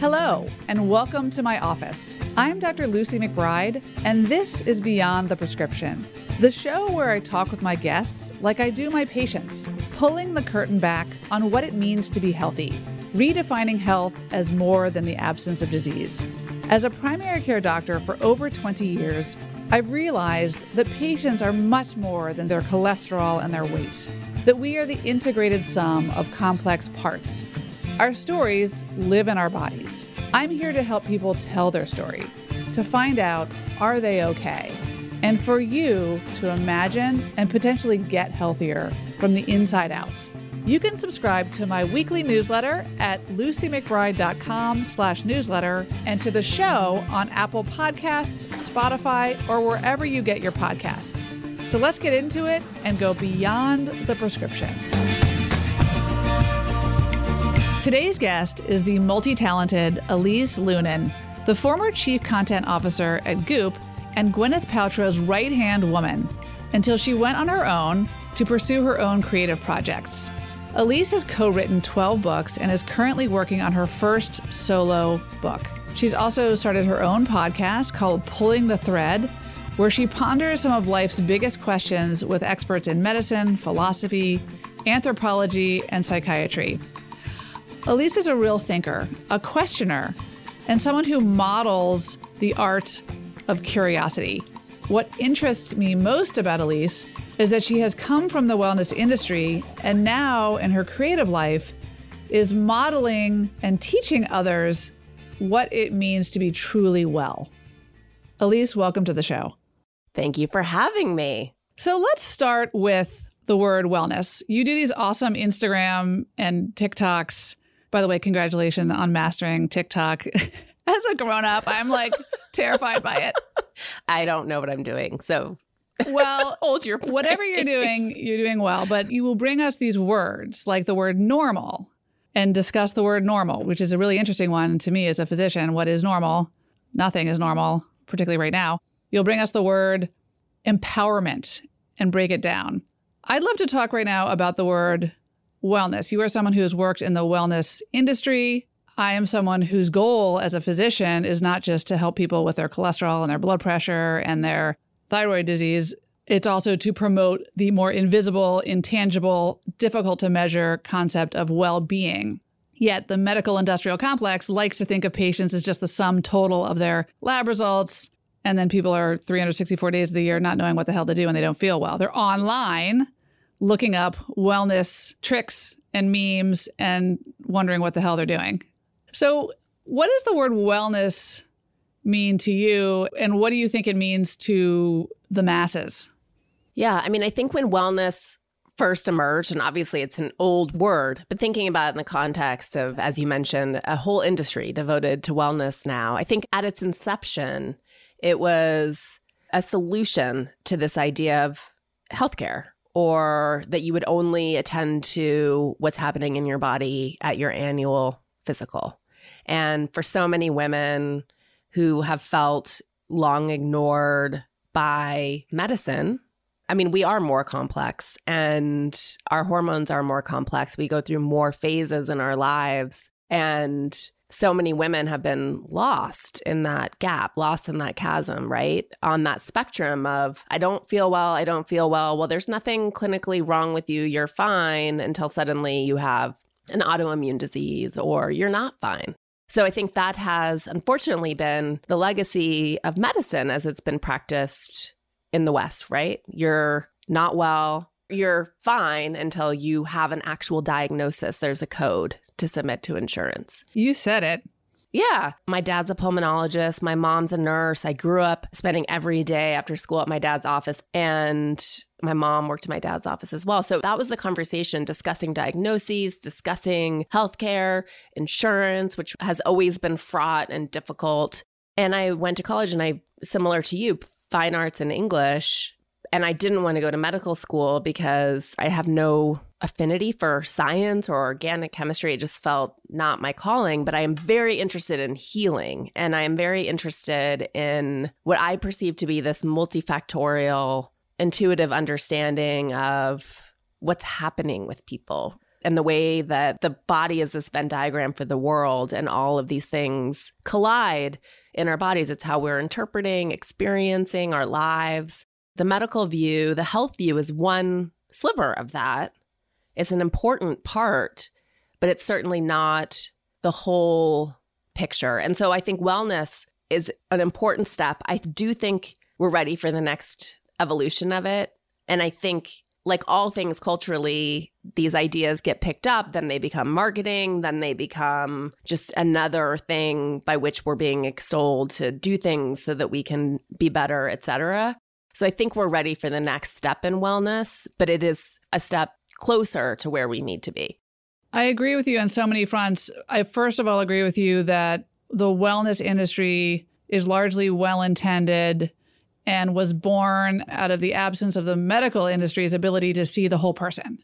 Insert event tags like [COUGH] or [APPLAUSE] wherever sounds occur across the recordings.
Hello, and welcome to my office. I'm Dr. Lucy McBride, and this is Beyond the Prescription, the show where I talk with my guests like I do my patients, pulling the curtain back on what it means to be healthy, redefining health as more than the absence of disease. As a primary care doctor for over 20 years, I've realized that patients are much more than their cholesterol and their weight, that we are the integrated sum of complex parts. Our stories live in our bodies. I'm here to help people tell their story, to find out are they okay, and for you to imagine and potentially get healthier from the inside out. You can subscribe to my weekly newsletter at lucymcbride.com slash newsletter and to the show on Apple Podcasts, Spotify, or wherever you get your podcasts. So let's get into it and go beyond the prescription. Today's guest is the multi talented Elise Loehnen, the former chief content officer at Goop and Gwyneth Paltrow's right hand woman, until she went on her own to pursue her own creative projects. Elise has co written 12 books and is currently working on her first solo book. She's also started her own podcast called Pulling the Thread, where she ponders some of life's biggest questions with experts in medicine, philosophy, anthropology, and psychiatry. Elise is a real thinker, a questioner, and someone who models the art of curiosity. What interests me most about Elise is that she has come from the wellness industry and now in her creative life is modeling and teaching others what it means to be truly well. Elise, welcome to the show. Thank you for having me. So let's start with the word wellness. You do these awesome Instagram and TikToks. By the way, congratulations on mastering TikTok. [LAUGHS] As a grown up, I'm like terrified by it. [LAUGHS] I don't know what I'm doing. So well, [LAUGHS] hold your whatever you're doing, you're doing well. But you will bring us these words like the word normal and discuss the word normal, which is a really interesting one to me as a physician. What is normal? Nothing is normal, particularly right now. You'll bring us the word empowerment and break it down. I'd love to talk right now about the word wellness. You are someone who has worked in the wellness industry. I am someone whose goal as a physician is not just to help people with their cholesterol and their blood pressure and their thyroid disease. It's also to promote the more invisible, intangible, difficult to measure concept of well being. Yet the medical industrial complex likes to think of patients as just the sum total of their lab results. And then people are 364 days of the year not knowing what the hell to do and they don't feel well. They're online looking up wellness tricks and memes and wondering what the hell they're doing. So, what does the word wellness mean to you? And what do you think it means to the masses? Yeah, I mean, I think when wellness first emerged, and obviously it's an old word, but thinking about it in the context of, as you mentioned, a whole industry devoted to wellness now, I think at its inception, it was a solution to this idea of healthcare or that you would only attend to what's happening in your body at your annual physical. And for so many women who have felt long ignored by medicine, I mean, we are more complex and our hormones are more complex. We go through more phases in our lives. And so many women have been lost in that gap, lost in that chasm, right? On that spectrum of, I don't feel well, I don't feel well. Well, there's nothing clinically wrong with you, you're fine, until suddenly you have an autoimmune disease or you're not fine. So I think that has unfortunately been the legacy of medicine as it's been practiced in the West, right? You're not well, you're fine until you have an actual diagnosis. There's a code to submit to insurance. You said it. Yeah. My dad's a pulmonologist. My mom's a nurse. I grew up spending every day after school at my dad's office, and my mom worked in my dad's office as well. So that was the conversation discussing diagnoses, discussing healthcare, insurance, which has always been fraught and difficult. And I went to college and I, similar to you, fine arts and English. And I didn't want to go to medical school because I have no affinity for science or organic chemistry. It just felt not my calling, but I am very interested in healing. And I am very interested in what I perceive to be this multifactorial, intuitive understanding of what's happening with people. and the way that the body is this Venn diagram for the world and all of these things collide in our bodies. It's how we're interpreting, experiencing our lives. The medical view, the health view is one sliver of that. It's an important part, but it's certainly not the whole picture. And so I think wellness is an important step. I do think we're ready for the next evolution of it. And I think like all things culturally, these ideas get picked up, then they become marketing, then they become just another thing by which we're being extolled to do things so that we can be better, etc. So I think we're ready for the next step in wellness, but it is a step closer to where we need to be. I agree with you on so many fronts. I first of all agree with you that the wellness industry is largely well intended and was born out of the absence of the medical industry's ability to see the whole person.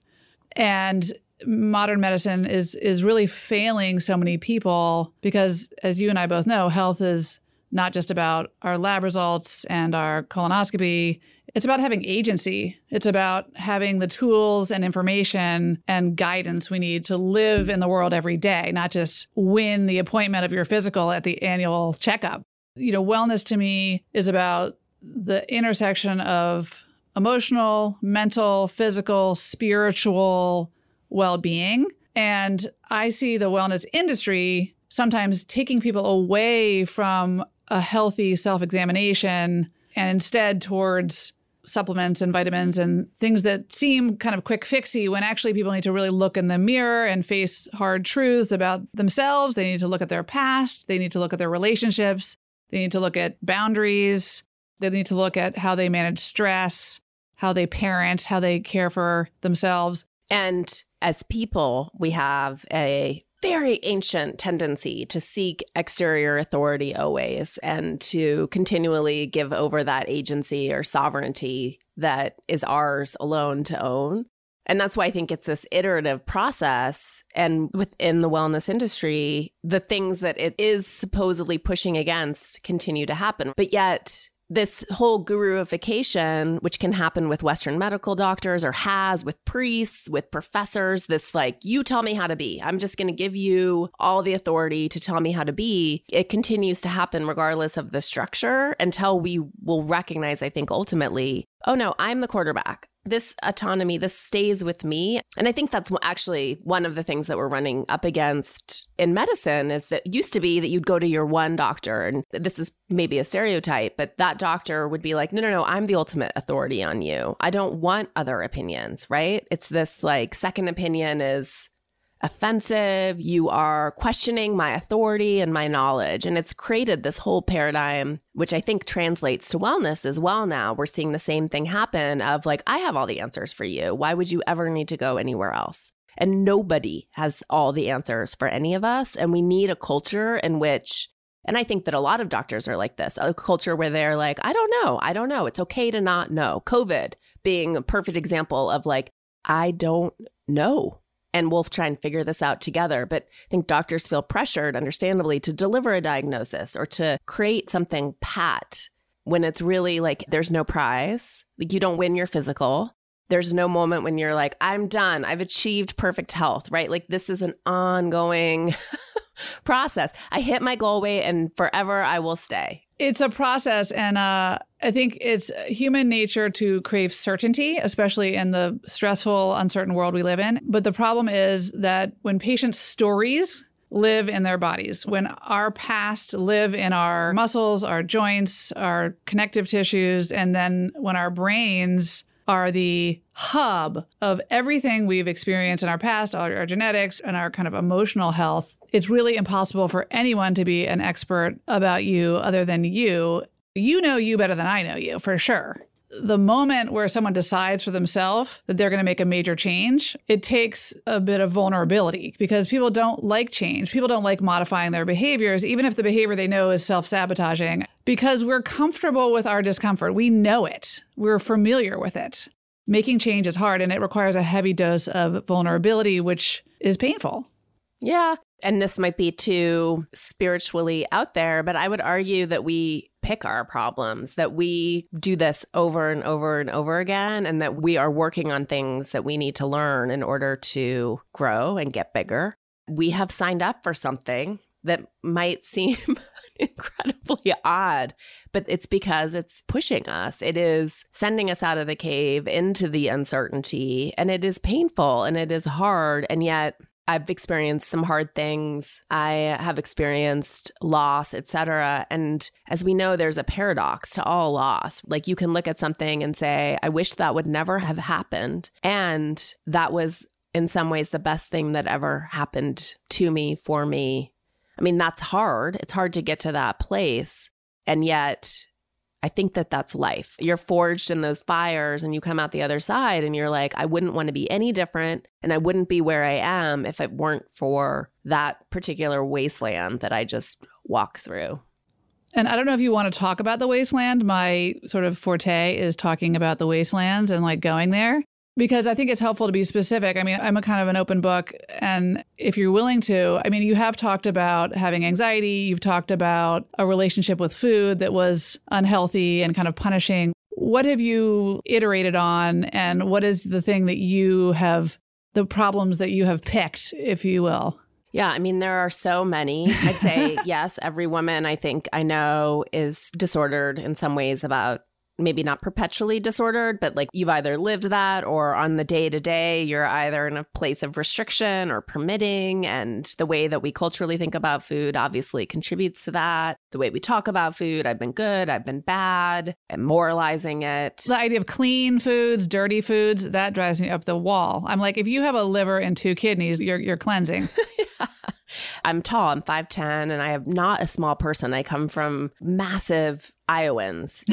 And modern medicine is is really failing so many people because as you and I both know, health is not just about our lab results and our colonoscopy. It's about having agency. It's about having the tools and information and guidance we need to live in the world every day, not just win the appointment of your physical at the annual checkup. You know, wellness to me is about the intersection of emotional, mental, physical, spiritual well being. And I see the wellness industry sometimes taking people away from a healthy self examination and instead towards supplements and vitamins and things that seem kind of quick fixy when actually people need to really look in the mirror and face hard truths about themselves. They need to look at their past, they need to look at their relationships, they need to look at boundaries, they need to look at how they manage stress, how they parent, how they care for themselves. And as people, we have a very ancient tendency to seek exterior authority always and to continually give over that agency or sovereignty that is ours alone to own. And that's why I think it's this iterative process. And within the wellness industry, the things that it is supposedly pushing against continue to happen. But yet, this whole guruification, which can happen with Western medical doctors or has with priests, with professors, this like, you tell me how to be. I'm just going to give you all the authority to tell me how to be. It continues to happen regardless of the structure until we will recognize, I think, ultimately, oh no, I'm the quarterback this autonomy, this stays with me. And I think that's actually one of the things that we're running up against in medicine is that used to be that you'd go to your one doctor, and this is maybe a stereotype, but that doctor would be like, no, no, no, I'm the ultimate authority on you. I don't want other opinions, right? It's this like second opinion is offensive. You are questioning my authority and my knowledge. And it's created this whole paradigm, which I think translates to wellness as well now. We're seeing the same thing happen of like, I have all the answers for you. Why would you ever need to go anywhere else? And nobody has all the answers for any of us. And we need a culture in which and I think that a lot of doctors are like this a culture where they're like, I don't know. I don't know. It's okay to not know. COVID being a perfect example of like, I don't know and we'll try and figure this out together. But I think doctors feel pressured, understandably, to deliver a diagnosis or to create something pat when it's really like there's no prize. Like you don't win your physical. There's no moment when you're like, I'm done. I've achieved perfect health, right? Like this is an ongoing [LAUGHS] process. I hit my goal weight and forever I will stay. It's a process. And uh, I think it's human nature to crave certainty, especially in the stressful, uncertain world we live in. But the problem is that when patients' stories live in their bodies, when our past live in our muscles, our joints, our connective tissues, and then when our brains are the hub of everything we've experienced in our past, our, our, genetics, and our kind of emotional health. It's really impossible for anyone to be an expert about you other than you. You know you better than I know you, for sure the moment where someone decides for themselves that they're going to make a major change, it takes a bit of vulnerability because people don't like change. People don't like modifying their behaviors, even if the behavior they know is self sabotaging, because we're comfortable with our discomfort. We know it, we're familiar with it. Making change is hard and it requires a heavy dose of vulnerability, which is painful. Yeah. And this might be too spiritually out there, but I would argue that we pick our problems, that we do this over and over and over again, and that we are working on things that we need to learn in order to grow and get bigger. We have signed up for something that might [LAUGHS] seem incredibly odd, but it's because it's pushing us. It is sending us out of the cave into the uncertainty, and it is painful and it is hard. And yet, I've experienced some hard things. I have experienced loss, etc. And as we know, there's a paradox to all loss. Like you can look at something and say, I wish that would never have happened. And that was in some ways the best thing that ever happened to me, for me, I mean, that's hard. It's hard to get to that place. And yet, I think that that's life. You're forged in those fires and you come out the other side and you're like, I wouldn't want to be any different. And I wouldn't be where I am if it weren't for that particular wasteland that I just walk through. And I don't know if you want to talk about the wasteland. My sort of forte is talking about the wastelands and like going there because I think it's helpful to be specific. I mean, I'm a kind of an open book. And if you're willing to, I mean, you have talked about having anxiety, you've talked about a relationship with food that was unhealthy and kind of punishing. What have you iterated on? And what is the thing that you have, the problems that you have picked, if you will? Yeah, I mean, there are so many. I'd say, [LAUGHS] yes, every woman I think I know is disordered in some ways about maybe not perpetually disordered, but like you've either lived that or on the day to day, you're either in a place of restriction or permitting. And the way that we culturally think about food obviously contributes to that. The way we talk about food, I've been good, I've been bad, and moralizing it. The idea of clean foods, dirty foods, that drives me up the wall. I'm like, if you have a liver and two kidneys, you're, you're cleansing. yeah. [LAUGHS] [LAUGHS] I'm tall, I'm 5'10, and I am not a small person. I come from massive Iowans. [LAUGHS]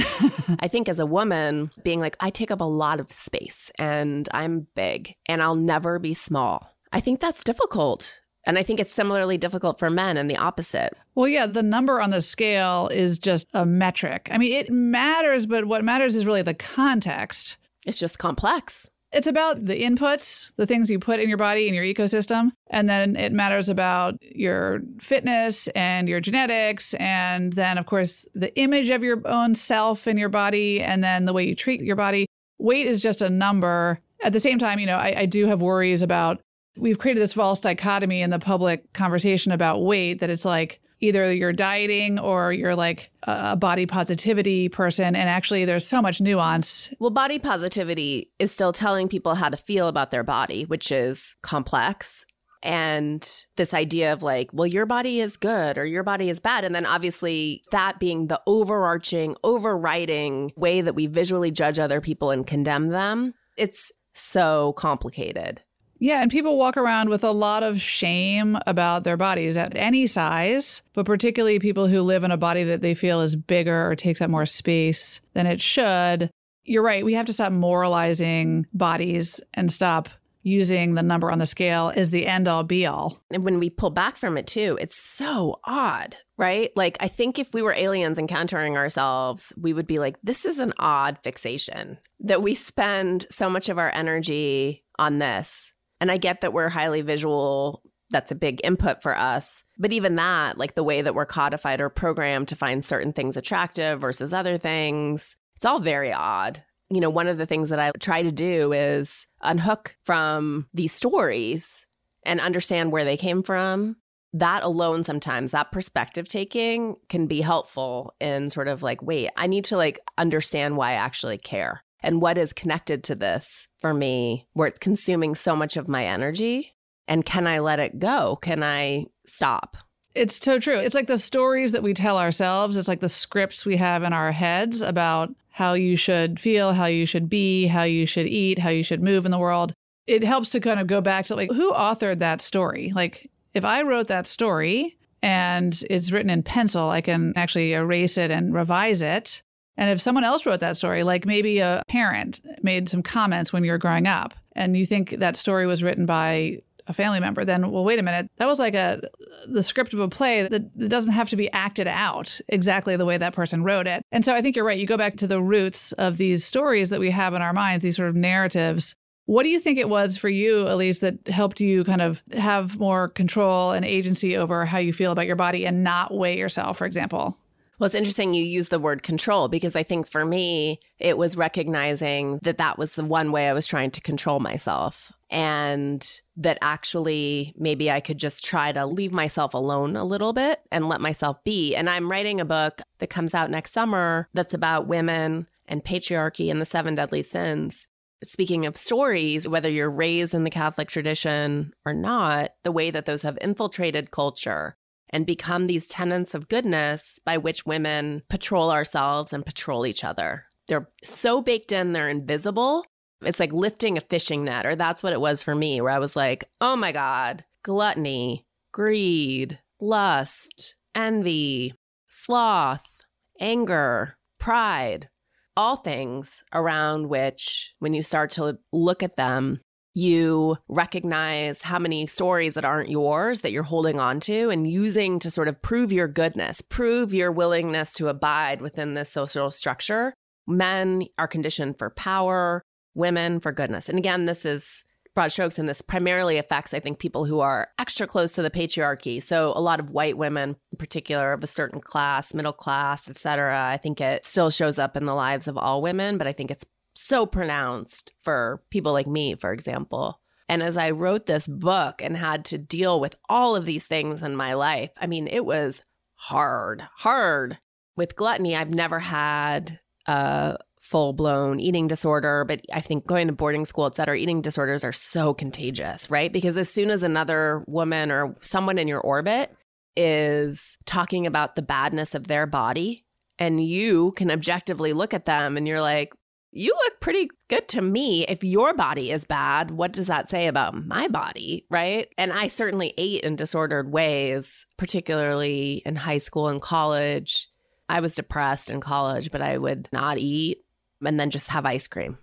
I think as a woman, being like, I take up a lot of space and I'm big and I'll never be small. I think that's difficult. And I think it's similarly difficult for men and the opposite. Well, yeah, the number on the scale is just a metric. I mean, it matters, but what matters is really the context. It's just complex. It's about the inputs, the things you put in your body and your ecosystem. And then it matters about your fitness and your genetics. And then, of course, the image of your own self and your body, and then the way you treat your body. Weight is just a number. At the same time, you know, I, I do have worries about we've created this false dichotomy in the public conversation about weight that it's like, either you're dieting or you're like a body positivity person. And actually, there's so much nuance. Well, body positivity is still telling people how to feel about their body, which is complex. And this idea of like, well, your body is good or your body is bad. And then obviously, that being the overarching, overriding way that we visually judge other people and condemn them. It's so complicated. Yeah, and people walk around with a lot of shame about their bodies at any size, but particularly people who live in a body that they feel is bigger or takes up more space than it should. You're right. We have to stop moralizing bodies and stop using the number on the scale as the end all be all. And when we pull back from it too, it's so odd, right? Like, I think if we were aliens encountering ourselves, we would be like, this is an odd fixation that we spend so much of our energy on this and I get that we're highly visual. That's a big input for us. But even that, like the way that we're codified or programmed to find certain things attractive versus other things, it's all very odd. You know, one of the things that I try to do is unhook from these stories and understand where they came from. That alone, sometimes that perspective taking can be helpful in sort of like, wait, I need to like understand why I actually care and what is connected to this for me where it's consuming so much of my energy and can I let it go? Can I stop? It's so true. It's like the stories that we tell ourselves. It's like the scripts we have in our heads about how you should feel, how you should be, how you should eat, how you should move in the world. It helps to kind of go back to like, who authored that story? Like, if I wrote that story and it's written in pencil, I can actually erase it and revise it. And if someone else wrote that story, like maybe a parent made some comments when you were growing up, and you think that story was written by a family member, then well, wait a minute, that was like a the script of a play that doesn't have to be acted out exactly the way that person wrote it. And so I think you're right. You go back to the roots of these stories that we have in our minds, these sort of narratives. What do you think it was for you, Elise, that helped you kind of have more control and agency over how you feel about your body and not weigh yourself, for example? Well, it's interesting you use the word control because I think for me, it was recognizing that that was the one way I was trying to control myself. And that actually maybe I could just try to leave myself alone a little bit and let myself be. And I'm writing a book that comes out next summer that's about women and patriarchy and the seven deadly sins. Speaking of stories, whether you're raised in the Catholic tradition or not, the way that those have infiltrated culture and become these tenets of goodness by which women patrol ourselves and patrol each other. They're so baked in, they're invisible. It's like lifting a fishing net, or that's what it was for me, where I was like, oh my God, gluttony, greed, lust, envy, sloth, anger, pride, all things around which, when you start to look at them, you recognize how many stories that aren't yours that you're holding on to and using to sort of prove your goodness, prove your willingness to abide within this social structure. Men are conditioned for power, women for goodness. And again, this is broad strokes, and this primarily affects, I think, people who are extra close to the patriarchy. So a lot of white women, in particular, of a certain class, middle class, et cetera. I think it still shows up in the lives of all women, but I think it's so pronounced for people like me, for example. And as I wrote this book and had to deal with all of these things in my life, I mean, it was hard, hard. With gluttony, I've never had a full blown eating disorder, but I think going to boarding school, et cetera, eating disorders are so contagious, right? Because as soon as another woman or someone in your orbit is talking about the badness of their body, and you can objectively look at them and you're like, you look pretty good to me. If your body is bad, what does that say about my body? Right. And I certainly ate in disordered ways, particularly in high school and college. I was depressed in college, but I would not eat and then just have ice cream.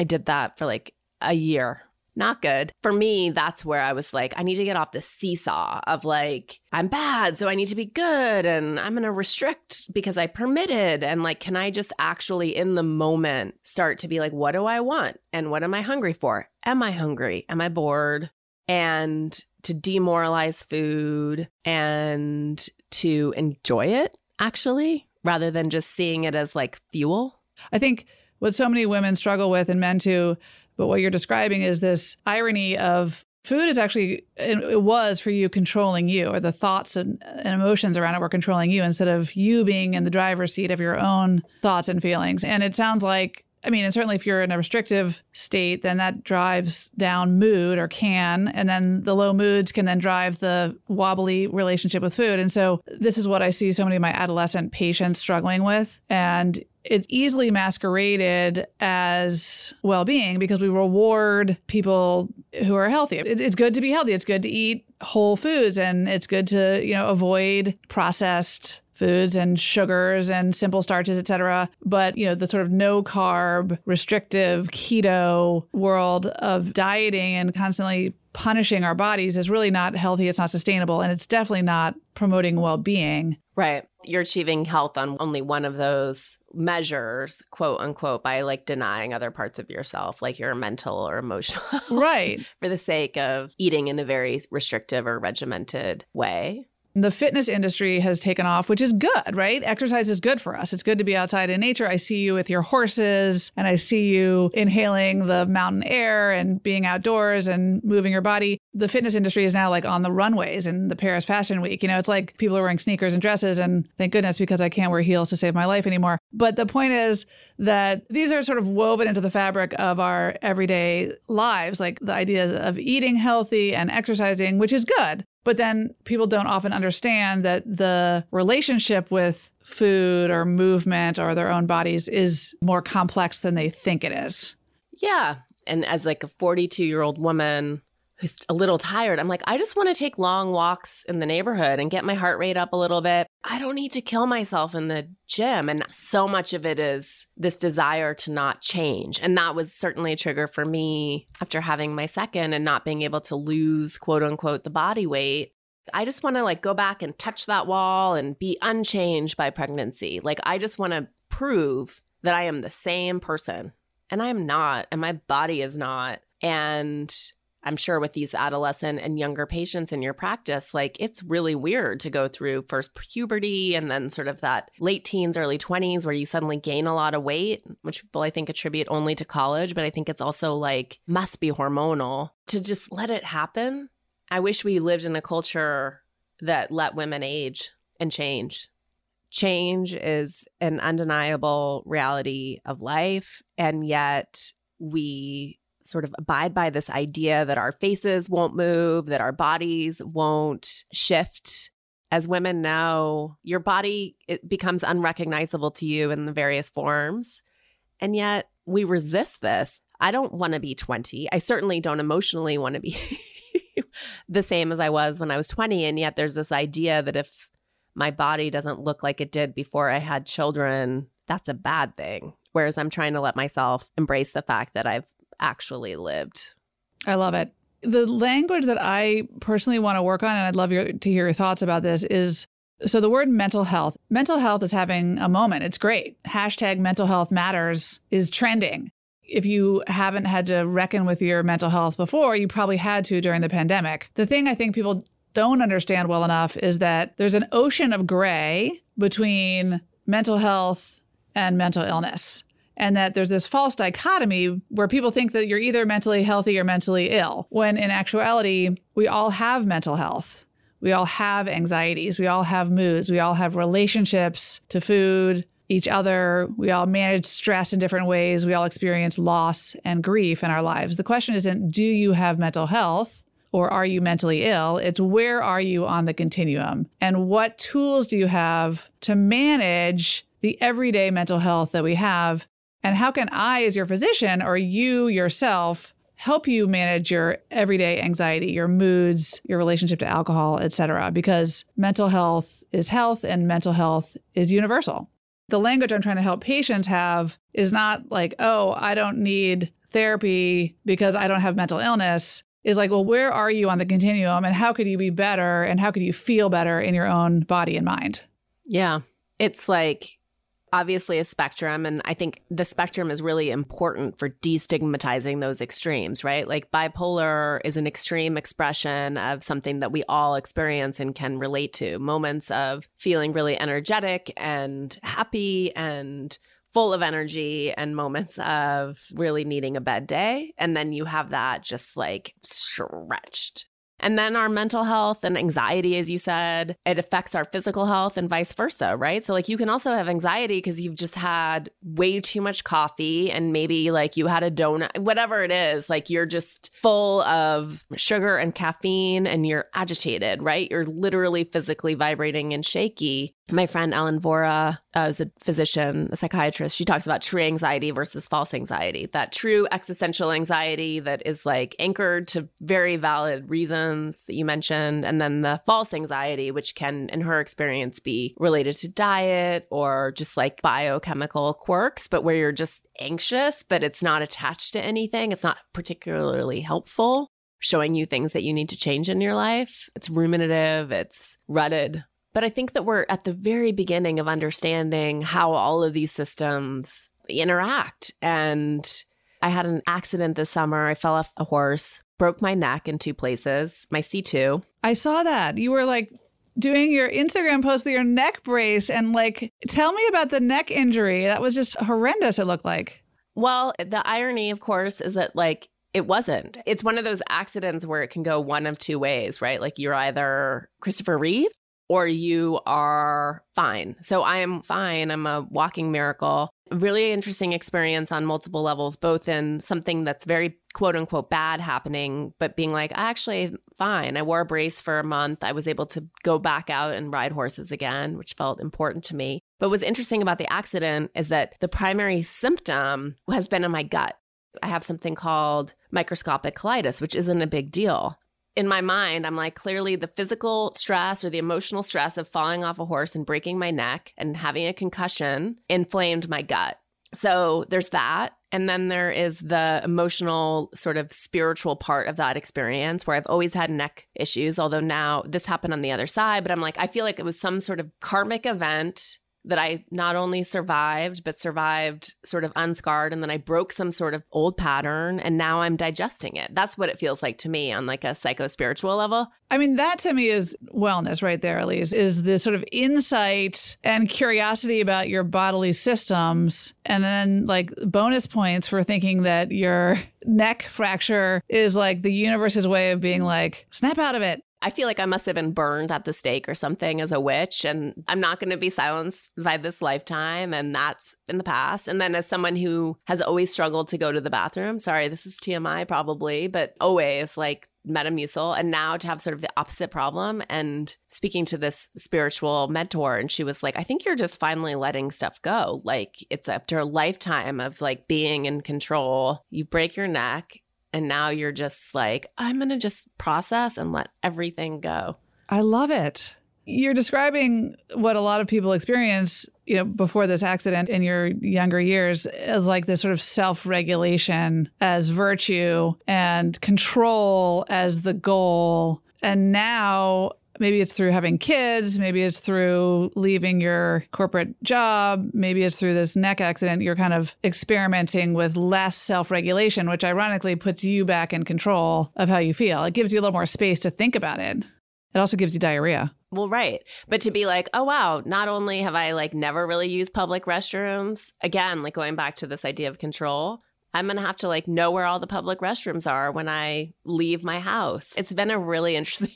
I did that for like a year not good. For me, that's where I was like, I need to get off the seesaw of like, I'm bad, so I need to be good and I'm going to restrict because I permitted. And like, can I just actually in the moment start to be like, what do I want? And what am I hungry for? Am I hungry? Am I bored? And to demoralize food and to enjoy it actually, rather than just seeing it as like fuel. I think what so many women struggle with and men too but what you're describing is this irony of food is actually, it was for you controlling you, or the thoughts and, and, emotions around it were controlling you instead of you being in the driver's seat of your own thoughts and feelings. And it sounds like, I mean, and certainly if you're in a restrictive state, then that drives down mood or can. And then the low moods can then drive the wobbly relationship with food. And so this is what I see so many of my adolescent patients struggling with. And it's easily masqueraded as well-being because we reward people who are healthy. It's good to be healthy. It's good to eat whole foods and it's good to, you know, avoid processed foods and sugars and simple starches, et cetera. But, you know, the sort of no carb, restrictive, keto world of dieting and constantly punishing our bodies is really not healthy. It's not sustainable. And it's definitely not promoting well being. Right. You're achieving health on only one of those measures, quote unquote, by like denying other parts of yourself, like your mental or emotional. [LAUGHS] Right. for the sake of eating in a very restrictive or regimented way the fitness industry has taken off, which is good, right? Exercise is good for us. It's good to be outside in nature. I see you with your horses and I see you inhaling the mountain air and being outdoors and moving your body. The fitness industry is now like on the runways in the Paris Fashion Week. You know, it's like people are wearing sneakers and dresses, and thank goodness because I can't wear heels to save my life anymore. But the point is that these are sort of woven into the fabric of our everyday lives, like the idea of eating healthy and exercising, which is good. But then people don't often understand that the relationship with food or movement or their own bodies is more complex than they think it is. Yeah. And as like a 42 year old woman who's a little tired, I'm like, I just want to take long walks in the neighborhood and get my heart rate up a little bit. I don't need to kill myself in the gym. And so much of it is this desire to not change. And that was certainly a trigger for me after having my second and not being able to lose, quote unquote, the body weight. I just want to like go back and touch that wall and be unchanged by pregnancy. Like, I just want to prove that I am the same person. And I'm not, and my body is not. And I'm sure with these adolescent and younger patients in your practice, like it's really weird to go through first puberty and then sort of that late teens, early 20s where you suddenly gain a lot of weight, which people I think attribute only to college, but I think it's also like must be hormonal to just let it happen. I wish we lived in a culture that let women age and change. Change is an undeniable reality of life. And yet we sort of abide by this idea that our faces won't move, that our bodies won't shift. As women know, your body it becomes unrecognizable to you in the various forms. And yet we resist this. I don't want to be 20. I certainly don't emotionally want to be [LAUGHS] the same as I was when I was 20. And yet there's this idea that if my body doesn't look like it did before I had children, that's a bad thing. Whereas I'm trying to let myself embrace the fact that I've actually lived. I love it. The language that I personally want to work on, and I'd love your, to hear your thoughts about this, is so the word mental health. Mental health is having a moment. It's great. Hashtag mental health matters is trending. If you haven't had to reckon with your mental health before, you probably had to during the pandemic. The thing I think people don't understand well enough is that there's an ocean of gray between mental health and mental illness and that there's this false dichotomy where people think that you're either mentally healthy or mentally ill, when in actuality, we all have mental health. We all have anxieties. We all have moods. We all have relationships to food, each other. We all manage stress in different ways. We all experience loss and grief in our lives. The question isn't, do you have mental health? Or are you mentally ill? It's where are you on the continuum? And what tools do you have to manage the everyday mental health that we have and how can I, as your physician, or you yourself, help you manage your everyday anxiety, your moods, your relationship to alcohol, et cetera? Because mental health is health and mental health is universal. The language I'm trying to help patients have is not like, oh, I don't need therapy because I don't have mental illness. Is like, well, where are you on the continuum and how could you be better and how could you feel better in your own body and mind? Yeah. It's like obviously a spectrum and i think the spectrum is really important for destigmatizing those extremes right? Like bipolar is an extreme expression of something that we all experience and can relate to. Moments of feeling really energetic and happy and full of energy and moments of really needing a bed day and then you have that just like stretched and then our mental health and anxiety, as you said, it affects our physical health and vice versa, right? So, like, you can also have anxiety because you've just had way too much coffee and maybe like you had a donut, whatever it is, like you're just full of sugar and caffeine and you're agitated, right? You're literally physically vibrating and shaky. My friend Ellen Vora uh, is a physician, a psychiatrist. She talks about true anxiety versus false anxiety. That true existential anxiety that is like anchored to very valid reasons that you mentioned, and then the false anxiety, which can, in her experience, be related to diet or just like biochemical quirks, but where you're just anxious, but it's not attached to anything. It's not particularly helpful showing you things that you need to change in your life. It's ruminative, it's rutted. But I think that we're at the very beginning of understanding how all of these systems interact. And I had an accident this summer. I fell off a horse, broke my neck in two places, my C2. I saw that. You were like doing your Instagram post with your neck brace and like tell me about the neck injury. That was just horrendous it looked like. Well, the irony of course is that like it wasn't. It's one of those accidents where it can go one of two ways, right? Like you're either Christopher Reeve or you are fine. So I am fine. I'm a walking miracle. Really interesting experience on multiple levels, both in something that's very quote unquote bad happening, but being like, I actually, fine. I wore a brace for a month. I was able to go back out and ride horses again, which felt important to me. But what's interesting about the accident is that the primary symptom has been in my gut. I have something called microscopic colitis, which isn't a big deal in my mind, I'm like, clearly the physical stress or the emotional stress of falling off a horse and breaking my neck and having a concussion inflamed my gut. So there's that. And then there is the emotional, sort of spiritual part of that experience where I've always had neck issues, although now this happened on the other side. But I'm like, I feel like it was some sort of karmic event that I not only survived, but survived sort of unscarred. And then I broke some sort of old pattern and now I'm digesting it. That's what it feels like to me on like a psycho spiritual level. I mean, that to me is wellness right there, Elise, is the sort of insight and curiosity about your bodily systems. And then, like, bonus points for thinking that your neck fracture is like the universe's way of being like, snap out of it. I feel like I must have been burned at the stake or something as a witch, and I'm not going to be silenced by this lifetime. And that's in the past. And then, as someone who has always struggled to go to the bathroom, sorry, this is TMI probably, but always like Metamucil, and now to have sort of the opposite problem. And speaking to this spiritual mentor, and she was like, I think you're just finally letting stuff go. Like, it's after a lifetime of like being in control, you break your neck and now you're just like, I'm going to just process and let everything go. I love it. You're describing what a lot of people experience, you know, before this accident in your younger years as like this sort of self-regulation as virtue and control as the goal. And now Maybe it's through having kids. Maybe it's through leaving your corporate job. Maybe it's through this neck accident. You're kind of experimenting with less self regulation, which ironically puts you back in control of how you feel. It gives you a little more space to think about it. It also gives you diarrhea. Well, right. But to be like, oh, wow, not only have I like never really used public restrooms, again, like going back to this idea of control, I'm going to have to like know where all the public restrooms are when I leave my house. It's been a really [LAUGHS] interesting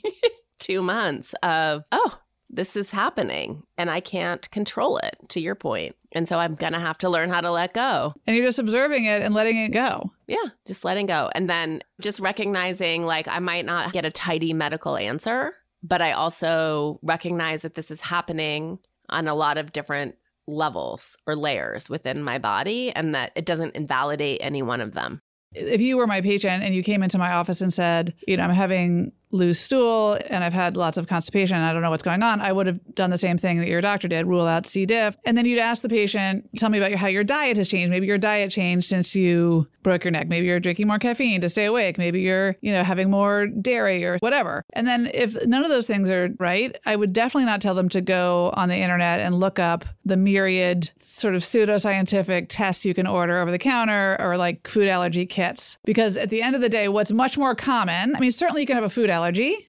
two months of, oh, this is happening and I can't control it, to your point. And so I'm going to have to learn how to let go. And you're just observing it and letting it go. Yeah, just letting go. And then just recognizing like I might not get a tidy medical answer, but I also recognize that this is happening on a lot of different levels or layers within my body and that it doesn't invalidate any one of them. If you were my patient and you came into my office and said, you know, I'm having loose stool and I've had lots of constipation. I don't know what's going on. I would have done the same thing that your doctor did, rule out C. diff. And then you'd ask the patient, tell me about your, how your diet has changed. Maybe your diet changed since you broke your neck. Maybe you're drinking more caffeine to stay awake. Maybe you're, you know, having more dairy or whatever. And then if none of those things are right, I would definitely not tell them to go on the internet and look up the myriad sort of pseudoscientific tests you can order over the counter or like food allergy kits. Because at the end of the day, what's much more common, I mean, certainly you can have a food allergy,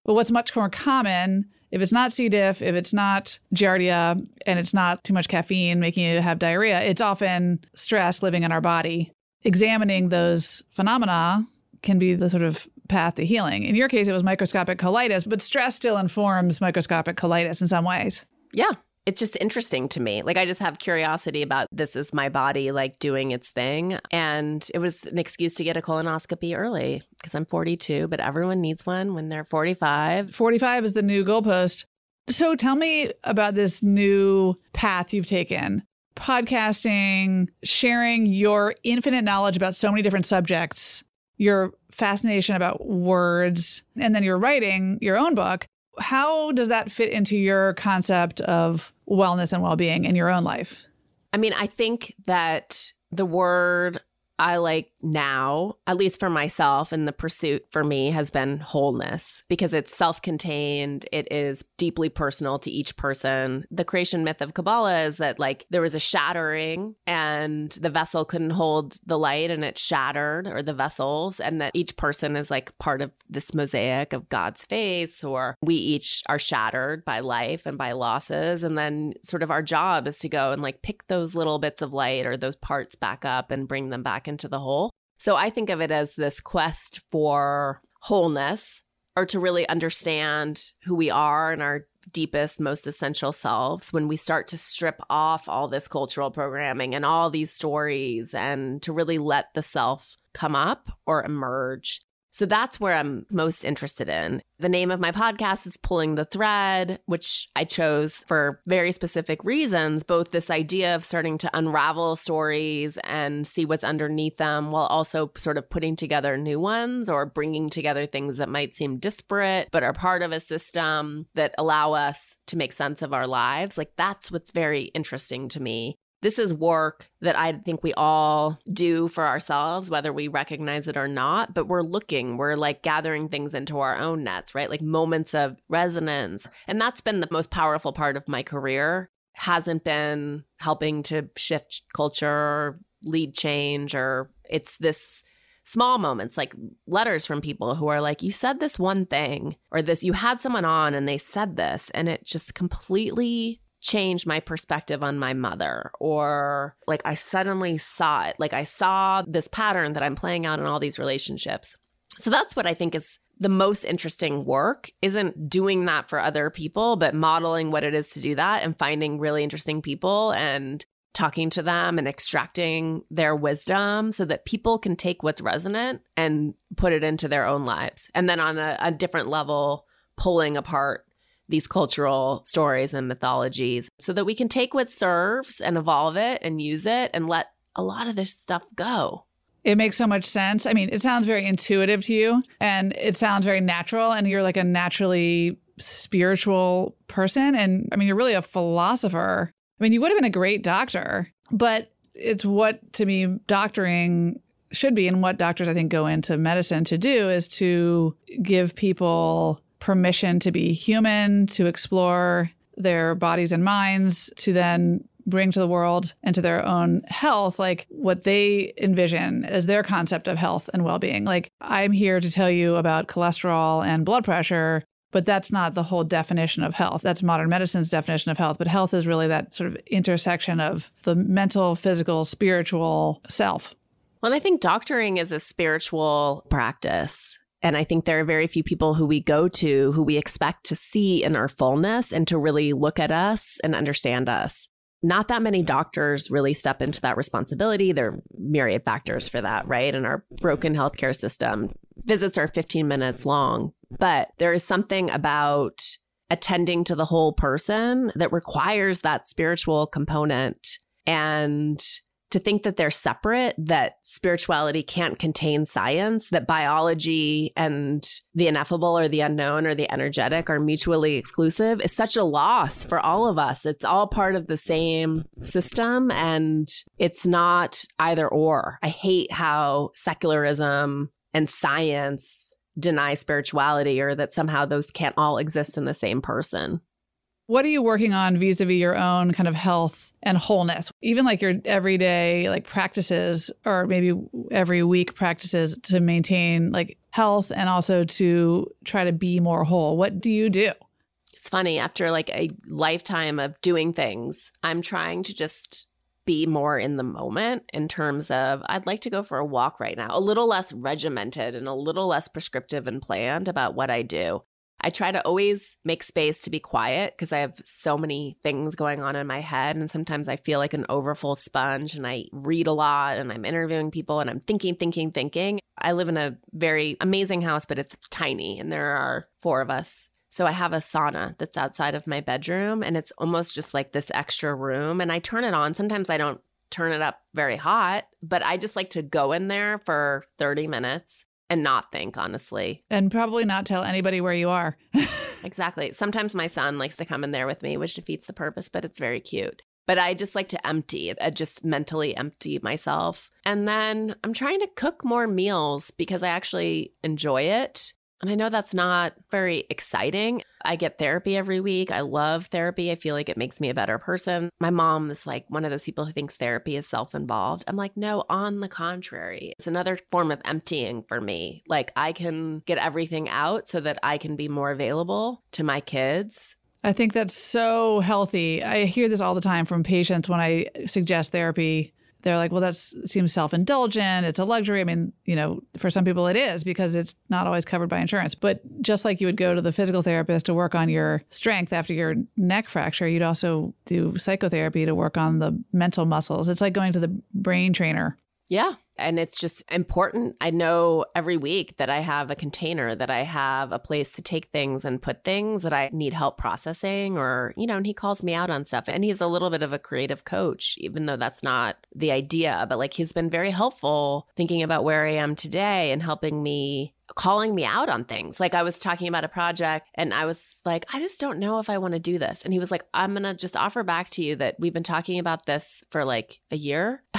but what's much more common if it's not C. diff, if it's not giardia, and it's not too much caffeine making you have diarrhea, it's often stress living in our body examining those phenomena can be the sort of path to healing. In your case, it was microscopic colitis, but stress still informs microscopic colitis in some ways. Yeah. It's just interesting to me. Like, I just have curiosity about this is my body like doing its thing. And it was an excuse to get a colonoscopy early because I'm 42, but everyone needs one when they're 45. 45 is the new goalpost. So tell me about this new path you've taken podcasting, sharing your infinite knowledge about so many different subjects, your fascination about words, and then you're writing your own book. How does that fit into your concept of wellness and well being in your own life? I mean, I think that the word I like now, at least for myself, and the pursuit for me has been wholeness because it's self contained. It is deeply personal to each person. The creation myth of Kabbalah is that, like, there was a shattering and the vessel couldn't hold the light and it shattered, or the vessels, and that each person is like part of this mosaic of God's face, or we each are shattered by life and by losses. And then, sort of, our job is to go and like pick those little bits of light or those parts back up and bring them back back into the whole. So I think of it as this quest for wholeness or to really understand who we are and our deepest, most essential selves when we start to strip off all this cultural programming and all these stories and to really let the self come up or emerge so that's where I'm most interested in. The name of my podcast is Pulling the Thread, which I chose for very specific reasons, both this idea of starting to unravel stories and see what's underneath them while also sort of putting together new ones or bringing together things that might seem disparate but are part of a system that allow us to make sense of our lives. Like that's what's very interesting to me this is work that I think we all do for ourselves, whether we recognize it or not. But we're looking, we're like gathering things into our own nets, right? Like moments of resonance. And that's been the most powerful part of my career hasn't been helping to shift culture, lead change, or it's this small moments like letters from people who are like, you said this one thing, or this, you had someone on and they said this, and it just completely changed my perspective on my mother. Or like I suddenly saw it, like I saw this pattern that I'm playing out in all these relationships. So that's what I think is the most interesting work isn't doing that for other people, but modeling what it is to do that and finding really interesting people and talking to them and extracting their wisdom so that people can take what's resonant and put it into their own lives. And then on a, a different level, pulling apart these cultural stories and mythologies so that we can take what serves and evolve it and use it and let a lot of this stuff go. It makes so much sense. I mean, it sounds very intuitive to you and it sounds very natural, and you're like a naturally spiritual person. And I mean, you're really a philosopher I mean, you would have been a great doctor, but it's what to me doctoring should be and what doctors I think go into medicine to do is to give people permission to be human, to explore their bodies and minds, to then bring to the world and to their own health, like what they envision as their concept of health and well being. Like, I'm here to tell you about cholesterol and blood pressure, but that's not the whole definition of health. That's modern medicine's definition of health. But health is really that sort of intersection of the mental, physical, spiritual self. Well, and I think doctoring is a spiritual practice. And I think there are very few people who we go to who we expect to see in our fullness and to really look at us and understand us. Not that many doctors really step into that responsibility. There are myriad factors for that, right? In our broken healthcare system, visits are 15 minutes long, but there is something about attending to the whole person that requires that spiritual component. And to think that they're separate, that spirituality can't contain science, that biology and the ineffable or the unknown or the energetic are mutually exclusive is such a loss for all of us. It's all part of the same system and it's not either or. I hate how secularism and science deny spirituality or that somehow those can't all exist in the same person. What are you working on vis-a-vis your own kind of health and wholeness? Even like your everyday like practices or maybe every week practices to maintain like health and also to try to be more whole. What do you do? It's funny after like a lifetime of doing things, I'm trying to just be more in the moment in terms of I'd like to go for a walk right now, a little less regimented and a little less prescriptive and planned about what I do. I try to always make space to be quiet because I have so many things going on in my head. And sometimes I feel like an overfull sponge and I read a lot and I'm interviewing people and I'm thinking, thinking, thinking. I live in a very amazing house, but it's tiny and there are four of us so I have a sauna that's outside of my bedroom and it's almost just like this extra room. And I turn it on. Sometimes I don't turn it up very hot, but I just like to go in there for 30 minutes and not think, honestly. And probably not tell anybody where you are. [LAUGHS] exactly. Sometimes my son likes to come in there with me, which defeats the purpose, but it's very cute. But I just like to empty, I just mentally empty myself. And then I'm trying to cook more meals because I actually enjoy it. And I know that's not very exciting. I get therapy every week. I love therapy. I feel like it makes me a better person. My mom is like one of those people who thinks therapy is self involved. I'm like, no, on the contrary. It's another form of emptying for me. Like, I can get everything out so that I can be more available to my kids. I think that's so healthy. I hear this all the time from patients when I suggest therapy they're like, well, that seems self indulgent. It's a luxury. I mean, you know, for some people it is because it's not always covered by insurance. But just like you would go to the physical therapist to work on your strength after your neck fracture, you'd also do psychotherapy to work on the mental muscles. It's like going to the brain trainer. Yeah. And it's just important. I know every week that I have a container, that I have a place to take things and put things that I need help processing, or, you know, and he calls me out on stuff. And he's a little bit of a creative coach, even though that's not the idea. But like he's been very helpful thinking about where I am today and helping me calling me out on things. Like I was talking about a project and I was like, I just don't know if I want to do this. And he was like, I'm going to just offer back to you that we've been talking about this for like a year. [LAUGHS]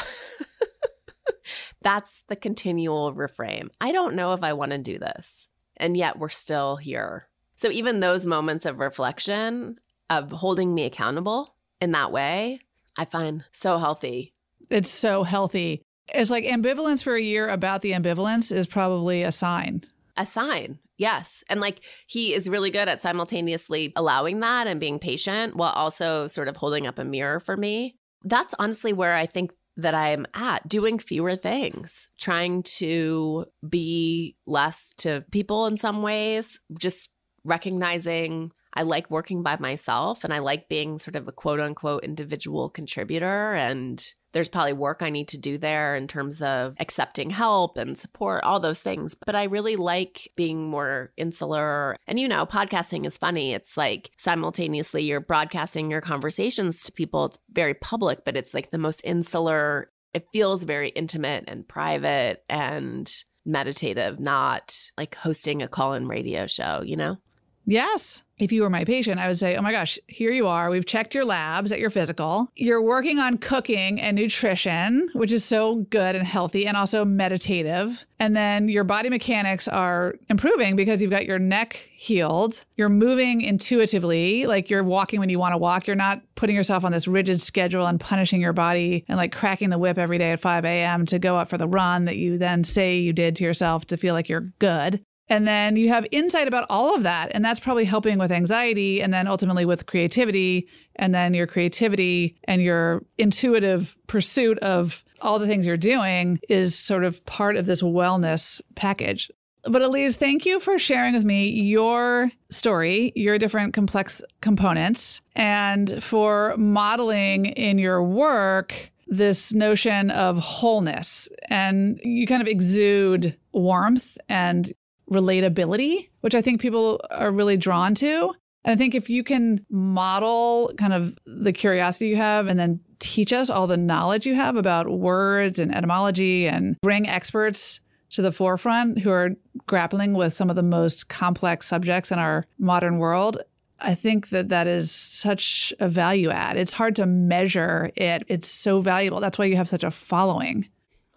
[LAUGHS] That's the continual refrain. I don't know if I want to do this. And yet we're still here. So even those moments of reflection, of holding me accountable, in that way, I find so healthy. It's so healthy. It's like ambivalence for a year about the ambivalence is probably a sign. A sign. Yes. And like he is really good at simultaneously allowing that and being patient while also sort of holding up a mirror for me. That's honestly where I think that I'm at, doing fewer things, trying to be less to people in some ways, just recognizing I like working by myself and I like being sort of a quote unquote individual contributor. And there's probably work I need to do there in terms of accepting help and support, all those things. But I really like being more insular. And you know, podcasting is funny. It's like simultaneously you're broadcasting your conversations to people. It's very public, but it's like the most insular. It feels very intimate and private and meditative, not like hosting a call in radio show, you know? Yes. If you were my patient, I would say, Oh my gosh, here you are. We've checked your labs at your physical. You're working on cooking and nutrition, which is so good and healthy and also meditative. And then your body mechanics are improving because you've got your neck healed. You're moving intuitively, like you're walking when you want to walk. You're not putting yourself on this rigid schedule and punishing your body and like cracking the whip every day at 5 a.m. to go up for the run that you then say you did to yourself to feel like you're good. And then you have insight about all of that. And that's probably helping with anxiety and then ultimately with creativity. And then your creativity and your intuitive pursuit of all the things you're doing is sort of part of this wellness package. But Elise, thank you for sharing with me your story, your different complex components, and for modeling in your work this notion of wholeness. And you kind of exude warmth and relatability, which I think people are really drawn to. And I think if you can model kind of the curiosity you have and then teach us all the knowledge you have about words and etymology and bring experts to the forefront who are grappling with some of the most complex subjects in our modern world, I think that that is such a value add. It's hard to measure it. It's so valuable. That's why you have such a following.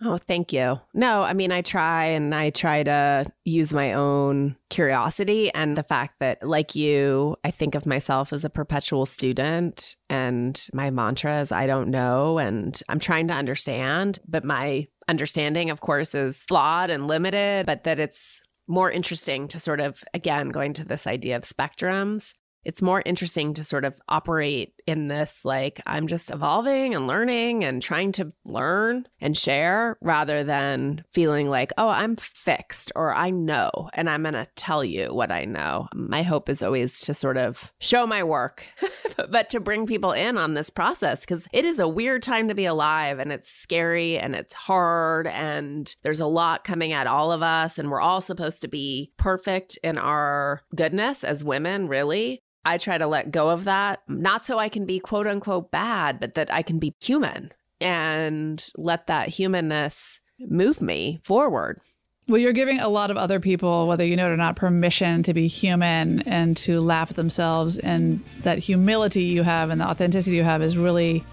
Oh, thank you. No, I mean, I try and I try to use my own curiosity and the fact that, like you, I think of myself as a perpetual student and my mantra is I don't know and I'm trying to understand. But my understanding, of course, is flawed and limited, but that it's more interesting to sort of, again, going to this idea of spectrums it's more interesting to sort of operate in this like I'm just evolving and learning and trying to learn and share rather than feeling like, oh, I'm fixed or I know and I'm going to tell you what I know. My hope is always to sort of show my work, [LAUGHS] but to bring people in on this process because it is a weird time to be alive and it's scary and it's hard and there's a lot coming at all of us and we're all supposed to be perfect in our goodness as women, really. I try to let go of that, not so I can be quote unquote bad, but that I can be human and let that humanness move me forward. Well, you're giving a lot of other people, whether you know it or not, permission to be human and to laugh at themselves. And that humility you have and the authenticity you have is really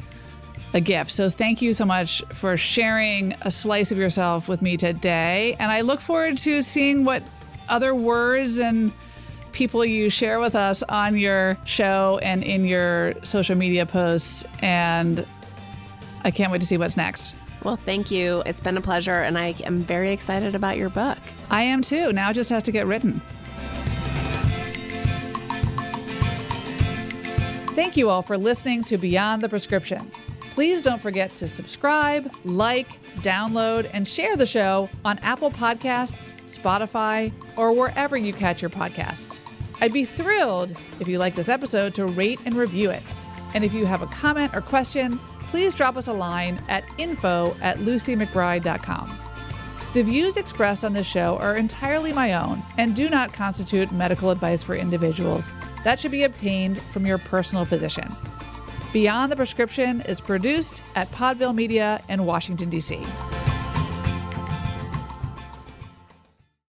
a gift. So thank you so much for sharing a slice of yourself with me today. And I look forward to seeing what other words and people you share with us on your show and in your social media posts. And I can't wait to see what's next. Well, thank you. It's been a pleasure. And I am very excited about your book. I am too. Now it just has to get written. Thank you all for listening to Beyond the Prescription. Please don't forget to subscribe, like, download, and share the show on Apple Podcasts, Spotify, or wherever you catch your podcasts. I'd be thrilled if you like this episode to rate and review it. And if you have a comment or question, please drop us a line at info at lucymcbride.com. The views expressed on this show are entirely my own and do not constitute medical advice for individuals. That should be obtained from your personal physician. Beyond the Prescription is produced at Podville Media in Washington, D.C.